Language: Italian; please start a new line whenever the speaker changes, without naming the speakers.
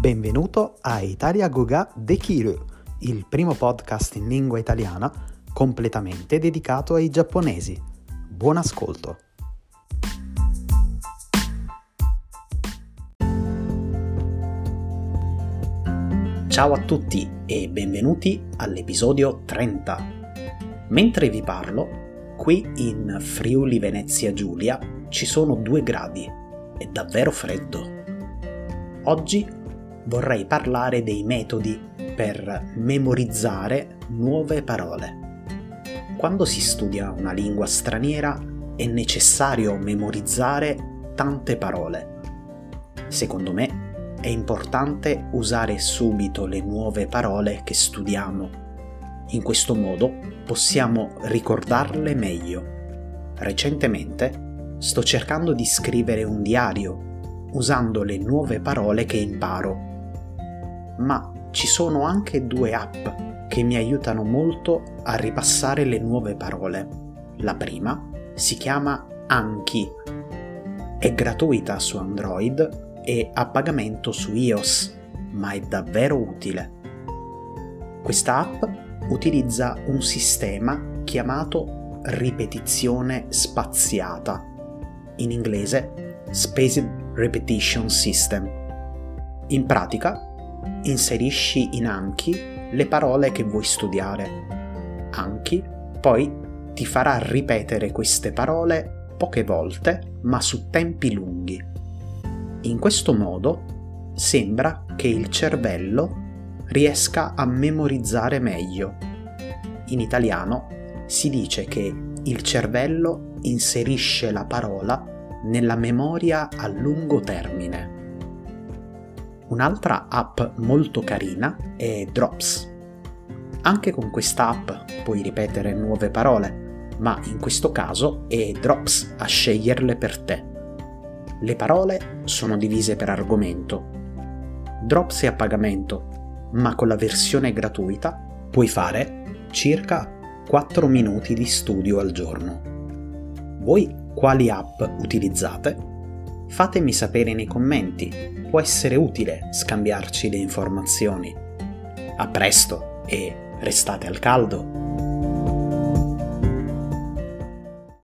Benvenuto a Italia Goga Dekiru, il primo podcast in lingua italiana completamente dedicato ai giapponesi. Buon ascolto! Ciao a tutti e benvenuti all'episodio 30. Mentre vi parlo, qui in Friuli Venezia Giulia ci sono due gradi, è davvero freddo. Oggi vorrei parlare dei metodi per memorizzare nuove parole. Quando si studia una lingua straniera è necessario memorizzare tante parole. Secondo me è importante usare subito le nuove parole che studiamo. In questo modo possiamo ricordarle meglio. Recentemente sto cercando di scrivere un diario usando le nuove parole che imparo ma ci sono anche due app che mi aiutano molto a ripassare le nuove parole. La prima si chiama Anki, è gratuita su Android e a pagamento su iOS, ma è davvero utile. Questa app utilizza un sistema chiamato ripetizione spaziata, in inglese Spaced Repetition System. In pratica inserisci in Anki le parole che vuoi studiare. Anki poi ti farà ripetere queste parole poche volte, ma su tempi lunghi. In questo modo sembra che il cervello riesca a memorizzare meglio. In italiano si dice che il cervello inserisce la parola nella memoria a lungo termine. Un'altra app molto carina è Drops. Anche con questa app puoi ripetere nuove parole, ma in questo caso è Drops a sceglierle per te. Le parole sono divise per argomento. Drops è a pagamento, ma con la versione gratuita puoi fare circa 4 minuti di studio al giorno. Voi quali app utilizzate? Fatemi sapere nei commenti, può essere utile scambiarci le informazioni. A presto e restate al caldo!